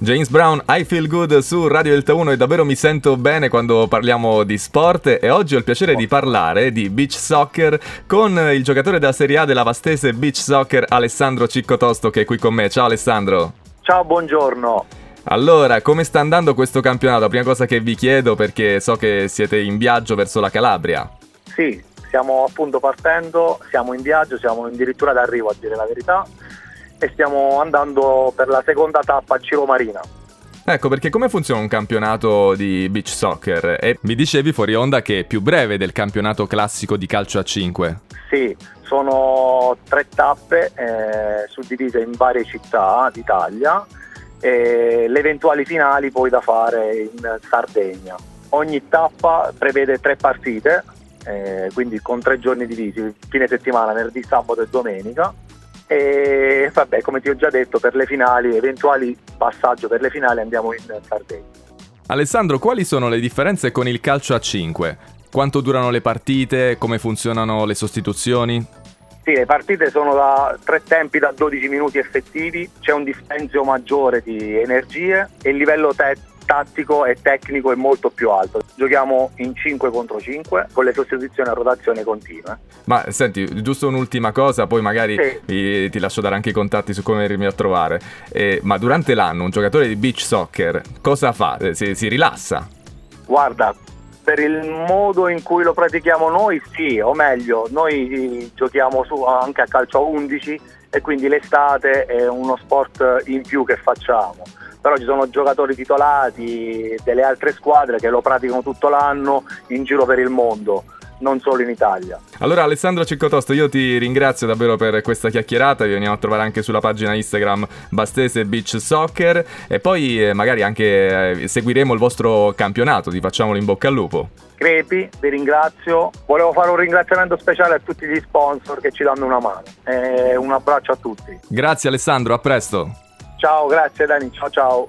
James Brown, I Feel Good su Radio Delta 1 e davvero mi sento bene quando parliamo di sport e oggi ho il piacere di parlare di beach soccer con il giocatore della Serie A della vastese beach soccer Alessandro Ciccotosto che è qui con me. Ciao Alessandro. Ciao, buongiorno. Allora, come sta andando questo campionato? La prima cosa che vi chiedo perché so che siete in viaggio verso la Calabria. Sì, stiamo appunto partendo, siamo in viaggio, siamo addirittura d'arrivo a dire la verità e stiamo andando per la seconda tappa a Ciro Marina. Ecco perché come funziona un campionato di beach soccer? E mi dicevi fuori onda che è più breve del campionato classico di calcio a 5. Sì, sono tre tappe eh, suddivise in varie città d'Italia e le eventuali finali poi da fare in Sardegna. Ogni tappa prevede tre partite, eh, quindi con tre giorni divisi, fine settimana, venerdì, sabato e domenica e vabbè, come ti ho già detto, per le finali, eventuali passaggio per le finali andiamo in Sardegna. Alessandro, quali sono le differenze con il calcio a 5? Quanto durano le partite? Come funzionano le sostituzioni? Sì, le partite sono da tre tempi da 12 minuti effettivi, c'è un dispensio maggiore di energie e il livello te- tattico e tecnico è molto più alto. Giochiamo in 5 contro 5 con le sostituzioni a rotazione continua. Ma senti, giusto un'ultima cosa, poi magari sì. ti, ti, lascio dare anche i contatti su come venirmi a trovare. Eh, ma durante l'anno un giocatore di beach soccer cosa fa? Eh, si, si rilassa? Guarda, per il modo in cui lo pratichiamo noi, sì, o meglio, noi giochiamo su, anche a calcio a 11 e quindi l'estate è uno sport in più che facciamo però ci sono giocatori titolati delle altre squadre che lo praticano tutto l'anno in giro per il mondo non solo in Italia. Allora Alessandro Ciccotosto, io ti ringrazio davvero per questa chiacchierata, vi veniamo a trovare anche sulla pagina Instagram Bastese Beach Soccer e poi eh, magari anche eh, seguiremo il vostro campionato, ti facciamolo in bocca al lupo. Crepi, vi ringrazio. Volevo fare un ringraziamento speciale a tutti gli sponsor che ci danno una mano. E un abbraccio a tutti. Grazie Alessandro, a presto. Ciao, grazie Dani, ciao ciao.